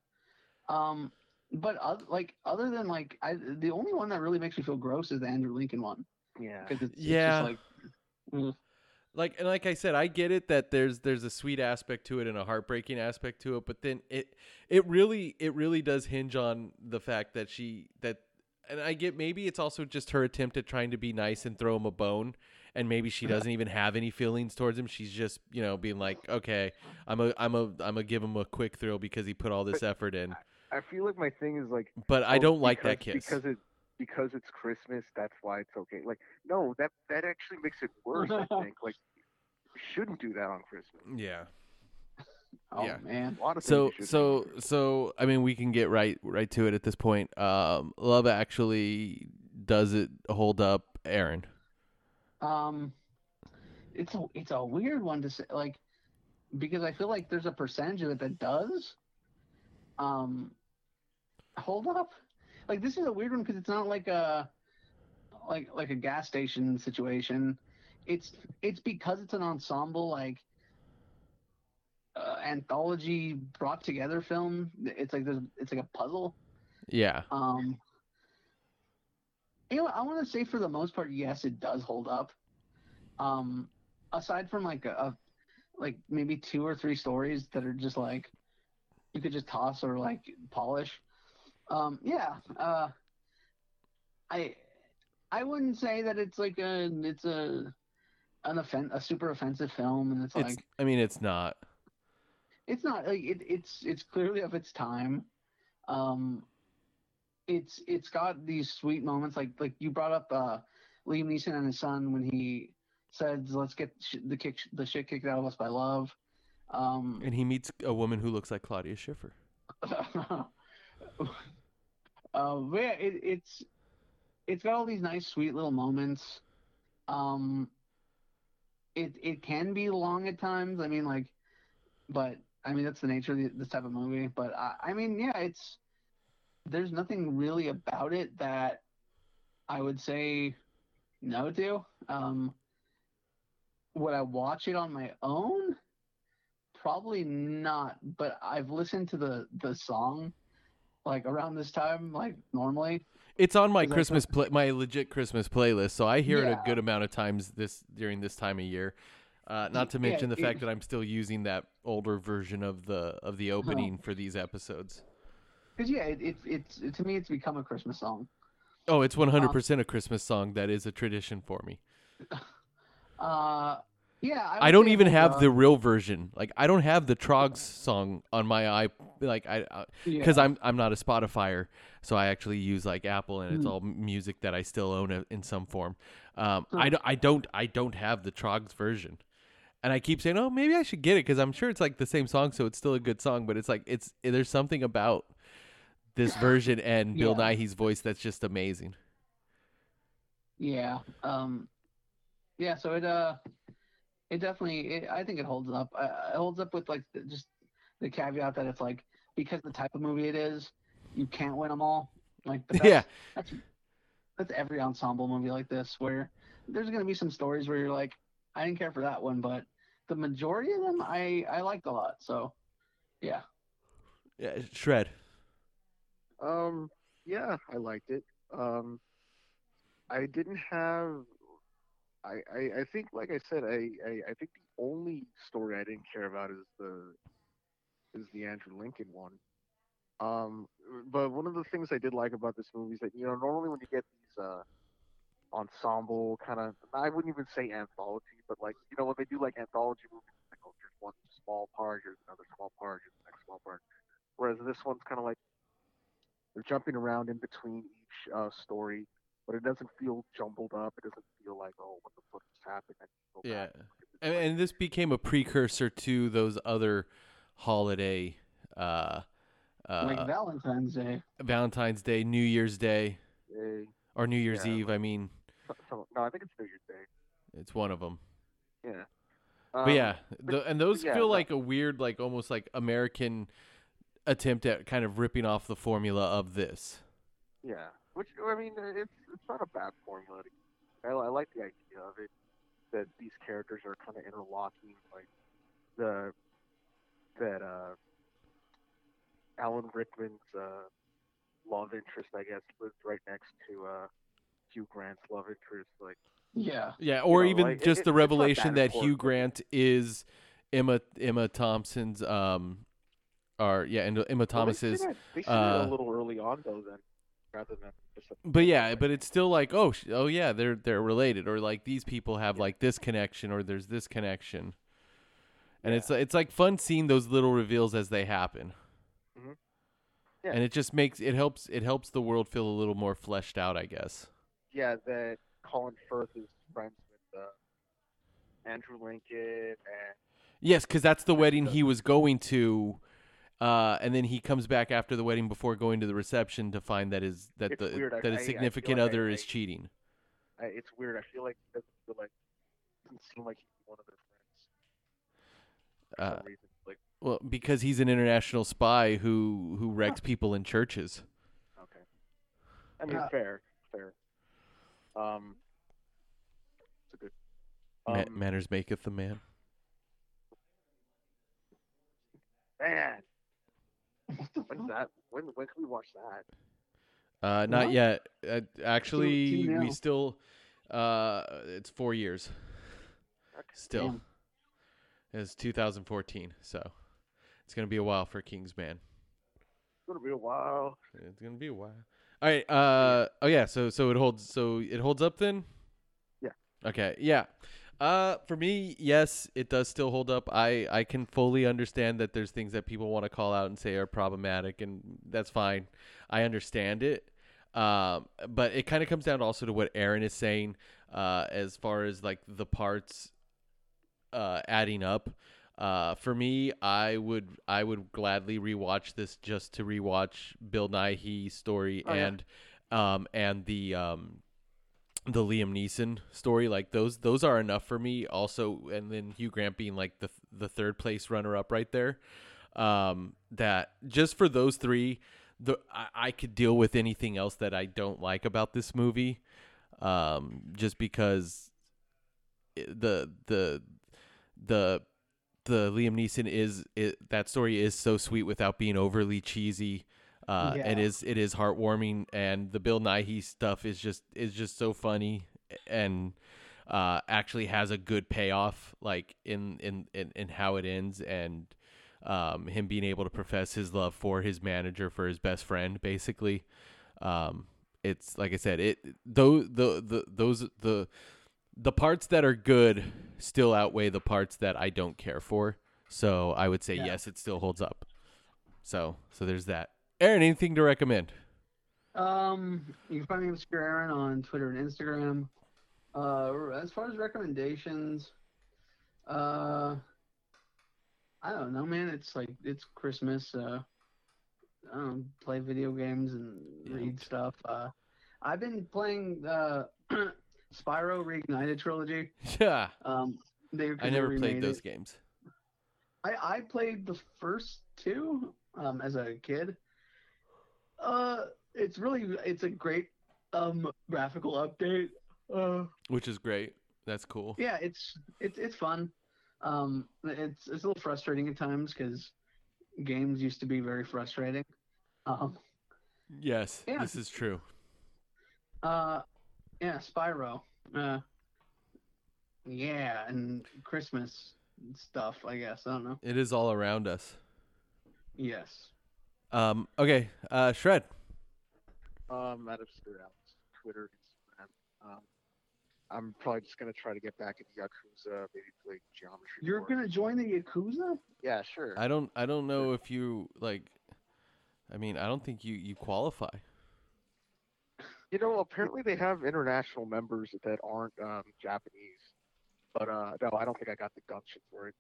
Um, but oth- like other than like I, the only one that really makes me feel gross is the Andrew Lincoln one Yeah. because it's, it's Yeah. just like. mm. Like and like I said, I get it that there's there's a sweet aspect to it and a heartbreaking aspect to it, but then it it really it really does hinge on the fact that she that and I get maybe it's also just her attempt at trying to be nice and throw him a bone and maybe she uh-huh. doesn't even have any feelings towards him. She's just, you know, being like, "Okay, I'm a I'm a I'm a give him a quick thrill because he put all this effort in." I feel like my thing is like. But I oh, don't like that kiss. because it because it's Christmas. That's why it's okay. Like no, that that actually makes it worse. I think like you shouldn't do that on Christmas. Yeah. Oh Yeah. man. A lot of things So so so I mean we can get right right to it at this point. Um Love actually does it hold up Aaron. Um, it's a it's a weird one to say, like, because I feel like there's a percentage of it that does. Um, hold up, like this is a weird one because it's not like a like like a gas station situation. It's it's because it's an ensemble like uh, anthology brought together film. It's like there's it's like a puzzle. Yeah. Um, you know, what, I want to say for the most part, yes, it does hold up. Um, aside from like a, a like maybe two or three stories that are just like you could just toss or like polish. Um, yeah. Uh, I I wouldn't say that it's like a it's a an offen- a super offensive film, and it's, It's like I mean it's not. it's not like it, it's it's clearly of its time um it's it's got these sweet moments like like you brought up uh liam neeson and his son when he says let's get sh- the kick the shit kicked out of us by love um And he meets a woman who looks like Claudia Schiffer. uh, it, it's it's got all these nice, sweet little moments. Um, it it can be long at times. I mean, like, but I mean that's the nature of the, this type of movie. But I, I mean, yeah, it's there's nothing really about it that I would say no to. Um, would I watch it on my own? Probably not, but I've listened to the the song like around this time, like normally. It's on my Christmas play, my legit Christmas playlist, so I hear it a good amount of times this during this time of year. Uh, not to Yeah, mention the it- fact that I'm still using that older version of the of the opening for these episodes. Because yeah, it, it, it's it, to me it's become a Christmas song. Oh, it's 100% a Christmas song that is a tradition for me. Uh, yeah, I, I don't even have the real version. Like I don't have the Troggs song on my i like I because Yeah. I'm I'm not a Spotifyer, so I actually use like Apple and it's Mm. all music that I still own in some form. Um, Huh. I, I don't I don't have the Troggs version, and I keep saying, oh, maybe I should get it because I'm sure it's like the same song, so it's still a good song. But it's like it's there's something about this version and Bill Yeah. Nighy's voice that's just amazing. Yeah. Um. Yeah. So it uh, it definitely it, I think it holds up. Uh, it holds up with like the, just the caveat that it's like because the type of movie it is, you can't win them all. Like but that's, Yeah. That's that's every ensemble movie like this where there's gonna be some stories where you're like, I didn't care for that one, but the majority of them I I liked a lot. So yeah. Yeah, shred. Um, yeah, I liked it. Um, I didn't have. I, I, I think, like I said, I, I, I think the only story I didn't care about is the is the Andrew Lincoln one. Um, but one of the things I did like about this movie is that you know normally when you get these uh ensemble kind of I wouldn't even say anthology, but like you know when they do like anthology movies, like oh here's one small part, here's another small part, here's the next small part. Whereas this one's kind of like they're jumping around in between each uh, story, but it doesn't feel jumbled up. It doesn't feel like oh, what the fuck just happened? I need Yeah. back and this And, later. and this became a precursor to those other holiday, uh, uh, like Valentine's Day. Valentine's Day, New Year's Day, They- or New Year's Yeah, Eve. I mean, so- so- no, I think it's New Year's Day. it's one of them. Yeah. But Um, yeah, the, and those yeah, feel like a weird, like almost like American attempt at kind of ripping off the formula of this. Yeah, which I mean, it's it's not a bad formula. I, I like the idea of it that these characters are kind of interlocking, like the that uh, Alan Rickman's uh, love interest, I guess, was right next to uh, Hugh Grant's love interest. Like, Yeah. Yeah, or know, even like, just it- the revelation that that Hugh. Grant is Emma Emma Thompson's um, or yeah, and Emma well, they Thomas's. said it- They said uh, a little early on, though, then, rather than just. A, But yeah, but it's still like oh sh- oh yeah, they're they're related, or like these people have like this connection, or there's this connection, and it's it's like fun seeing those little reveals as they happen. Mhm. Yeah. And it just makes it helps it helps the world feel a little more fleshed out, I guess. yeah, that Colin Firth is friends with uh, Andrew Lincoln and. Yes, because that's the wedding he was going to, uh, and then he comes back after the wedding before going to the reception to find that his that It's the weird. That I- I his significant like I- other I- is cheating. I, it's weird. I feel like it doesn't feel like doesn't seem like he's one of their friends for Uh, some reason. Like well, because he's an international spy who who wrecks people in churches. okay, I mean Uh, fair, fair. Um, it's a good. Ma- Um, manners maketh the man. man, when's that? When when can we watch that? Uh, not What? yet. Uh, actually, two we now. still. Uh, it's four years. Still, Damn. it's 2014, so it's gonna be a while for Kingsman. It's gonna be a while. It's gonna be a while. All right. Uh. Oh yeah. So so it holds. So it holds up then. Yeah. Okay. Yeah. Uh. For me, yes, it does still hold up. I I can fully understand that there's things that people want to call out and say are problematic, and that's fine. I understand it. Um. But it kind of comes down also to what Aaron is saying. Uh. As far as like the parts. Uh. Adding up. Uh, for me, I would I would gladly rewatch this just to rewatch Bill Nighy story Oh, yeah. and um and the um the Liam Neeson story like those those are enough for me also and then Hugh Grant being like the the third place runner up right there um that just for those three the I, I could deal with anything else that I don't like about this movie um just because the the the the Liam Neeson is it, that story is so sweet without being overly cheesy. Uh, It Yeah. is it is heartwarming, and the Bill Nighy stuff is just is just so funny and uh, actually has a good payoff, like in in in, in how it ends, and um, him being able to profess his love for his manager, for his best friend, basically. Um, it's like I said, it those the, the those the the parts that are good still outweigh the parts that I don't care for. So I would say Yeah. yes, it still holds up. So so there's that. Aaron, anything to recommend? Um, you can find me Obscure Aaron on Twitter and Instagram. Uh, as far as recommendations, uh, I don't know, man. It's like it's Christmas. Uh, I don't know, play video games and Yeah. read stuff. Uh, I've been playing uh, Spyro Reignited trilogy. Yeah, Um, they I never played those it. games. I, I played the first two um, as a kid. Uh, it's really it's a great um graphical update. Uh, Which is great. That's cool. yeah, it's it's it's fun. Um, it's it's a little frustrating at times because games used to be very frustrating. Um, Yes, Yeah. this is true. uh, yeah, Spyro. Uh, yeah, and Christmas stuff. I guess I don't know. It is all around us. Yes. Um, okay, uh, Shred. Um, at Obscure Alex, Twitter, Instagram. Um, I'm probably just gonna try to get back into Yakuza, maybe play Geometry. You're Wars. gonna join the Yakuza? Yeah, sure. I don't I don't know if you like I mean, I don't think you you qualify. You know, apparently they have international members that aren't um, Japanese, but uh, no, I don't think I got the gumption for it.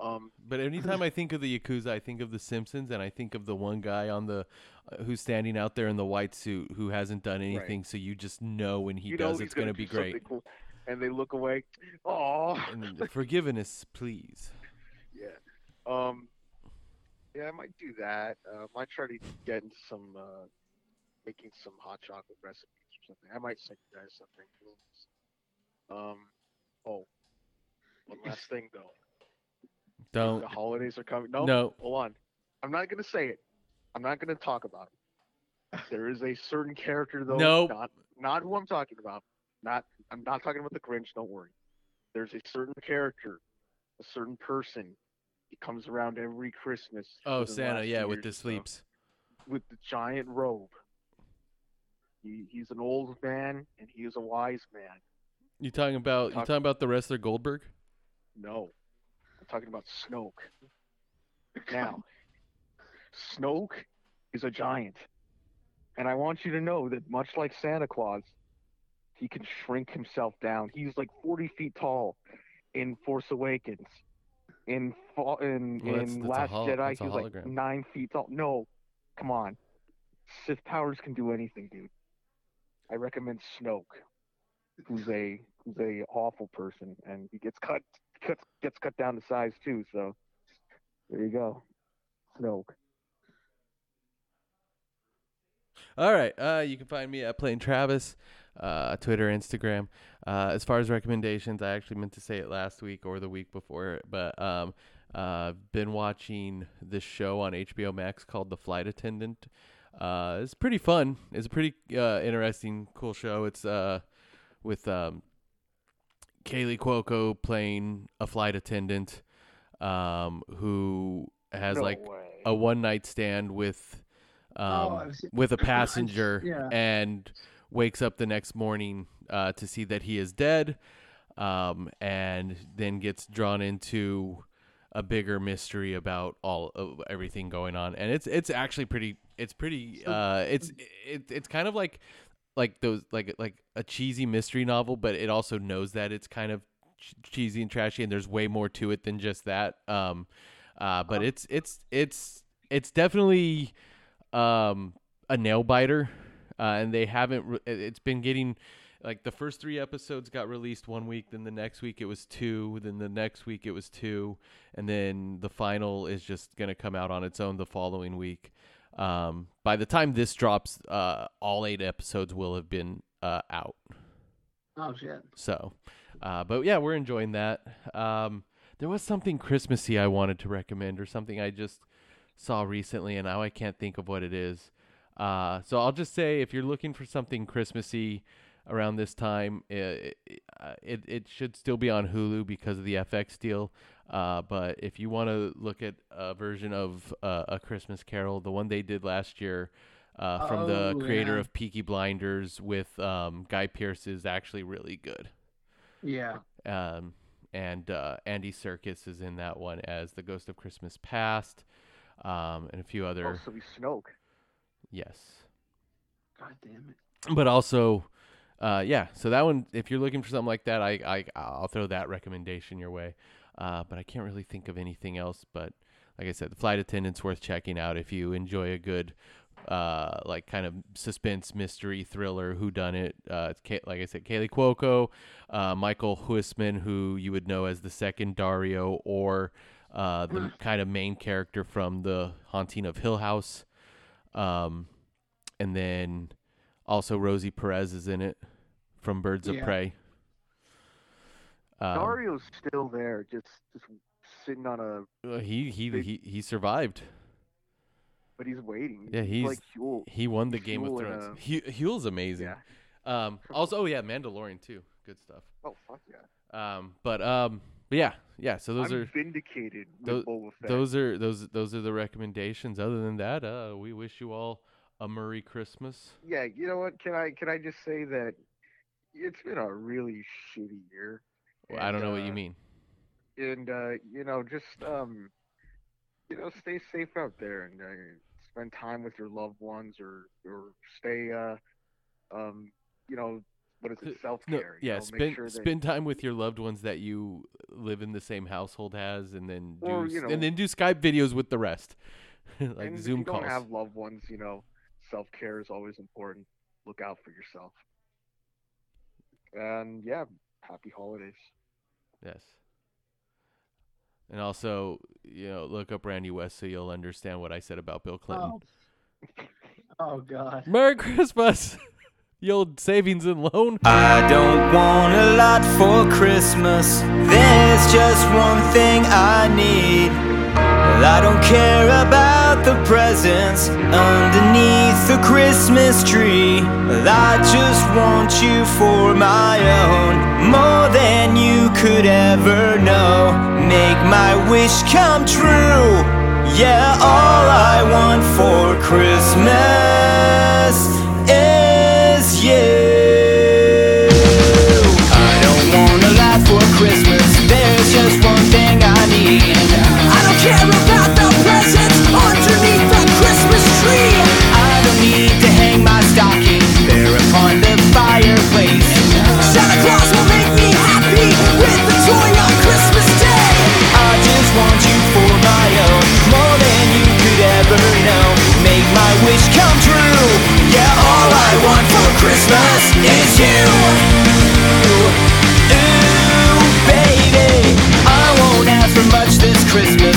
Um, But anytime I think of the Yakuza, I think of the Simpsons, and I think of the one guy on the uh, who's standing out there in the white suit who hasn't done anything. So you just know when he you does, it's going to be great. Cool, and they look away. Oh, forgiveness, please. yeah. Um, yeah, I might do that. Uh, might try to get into some uh, making some hot chocolate recipes or something. I might send you guys something. Um, oh, one last thing though. Don't. The holidays are coming. No, No. hold on. I'm not gonna say it. I'm not gonna talk about it. There is a certain character though. Nope. Not not who I'm talking about. Not I'm not talking about the Grinch. Don't worry. There's a certain character, a certain person. He comes around every Christmas. Oh, Santa, yeah, with the sleeps. with the giant robe. He, he's an old man and he is a wise man. You talking about you talking about the wrestler Goldberg? No, talking about Snoke. Now, Snoke is a giant, and I want you to know that much like Santa Claus, he can shrink himself down. He's like 40 feet tall in Force Awakens. In fa- in, Well, that's- in that's Last hol- Jedi, that's a he was like nine feet tall. No, come on, Sith powers can do anything, dude. I recommend Snoke, who's a who's a awful person, and he gets cut gets gets cut down to size too. So there you go, Snoke. All right. Uh, you can find me at Plain Travis, uh, Twitter, Instagram. Uh, as far as recommendations, I actually meant to say it last week or the week before, but um, uh, I've been watching this show on HBO Max called The Flight Attendant. Uh, it's pretty fun. It's a pretty uh, interesting, cool show. It's with um, Kaley Cuoco playing a flight attendant um, who has No like way. a one night stand with um, Oh, with a I've s- passenger yeah. and wakes up the next morning uh, to see that he is dead um, and then gets drawn into a bigger mystery about all of everything going on and it's it's actually pretty it's pretty uh it's it, it's kind of like like those like like a cheesy mystery novel but it also knows that it's kind of ch- cheesy and trashy and there's way more to it than just that um uh but it's it's it's it's definitely um a nail biter uh and they haven't re- it- it's been getting like the first three episodes got released one week then the next week it was two then the next week it was two and then the final is just going to come out on its own the following week um by the time this drops uh all eight episodes will have been uh out Oh shit. so, uh, but yeah, we're enjoying that. Um, there was something Christmassy I wanted to recommend, or something I just saw recently, and now I can't think of what it is. Uh, so I'll just say, if you're looking for something Christmassy around this time, it uh, it, it should still be on Hulu because of the FX deal. Uh, but if you want to look at a version of uh, a Christmas Carol, the one they did last year. Uh, from the Oh, creator yeah. of Peaky Blinders with um, Guy Pearce is actually really good. Yeah. Um, and uh, Andy Serkis is in that one as the Ghost of Christmas Past, um, and a few Oh, other. so he's Snoke. Yes, God damn it. but also, uh, yeah. So that one, if you're looking for something like that, I, I I'll throw that recommendation your way. Uh, but I can't really think of anything else. But like I said, the flight attendant's worth checking out if you enjoy a good. Uh, like kind of suspense mystery thriller who done it uh it's Kay- like i said kaley cuoco uh michael huisman who you would know as the second daario or uh the kind of main character from the haunting of hill house um and then also rosie perez is in it from birds of Yeah. prey um, Daario's still there, just just sitting on a. uh, he he, big- he he survived But he's waiting. Yeah, he's- like Huel. he won the game of Huel thrones a- he Huel's amazing Yeah. um also oh yeah mandalorian too good stuff Oh fuck yeah. Um, but um, but yeah, yeah. So those I'm are vindicated those, those are those those are the recommendations. Other than that, uh, we wish you all a Merry Christmas. Yeah, you know what? Can I can I just say that it's been a really shitty year. Well, I don't know what you uh, mean. And uh, you know, just um, you know, stay safe out there and uh, spend time with your loved ones or or stay uh um you know what is it self No, care yeah, know, spend sure that, spend time with your loved ones that you live in the same household as, and then do Or, you know- and then do Skype videos with the rest, like and if Zoom you calls. don't have loved ones you know self care is always important look out for yourself and yeah happy holidays Yes. And also, you know, look up Randy West so you'll understand what I said about Bill Clinton. Oh. oh God. Merry Christmas, the old savings and loan. I don't want a lot for Christmas. There's just one thing I need. I don't care about the presents underneath the Christmas tree. I just want you for my own, more than you could ever know. Make my wish come true. Yeah, all I want for Christmas is you. Christmas is you. Ooh, baby I won't ask for much this Christmas.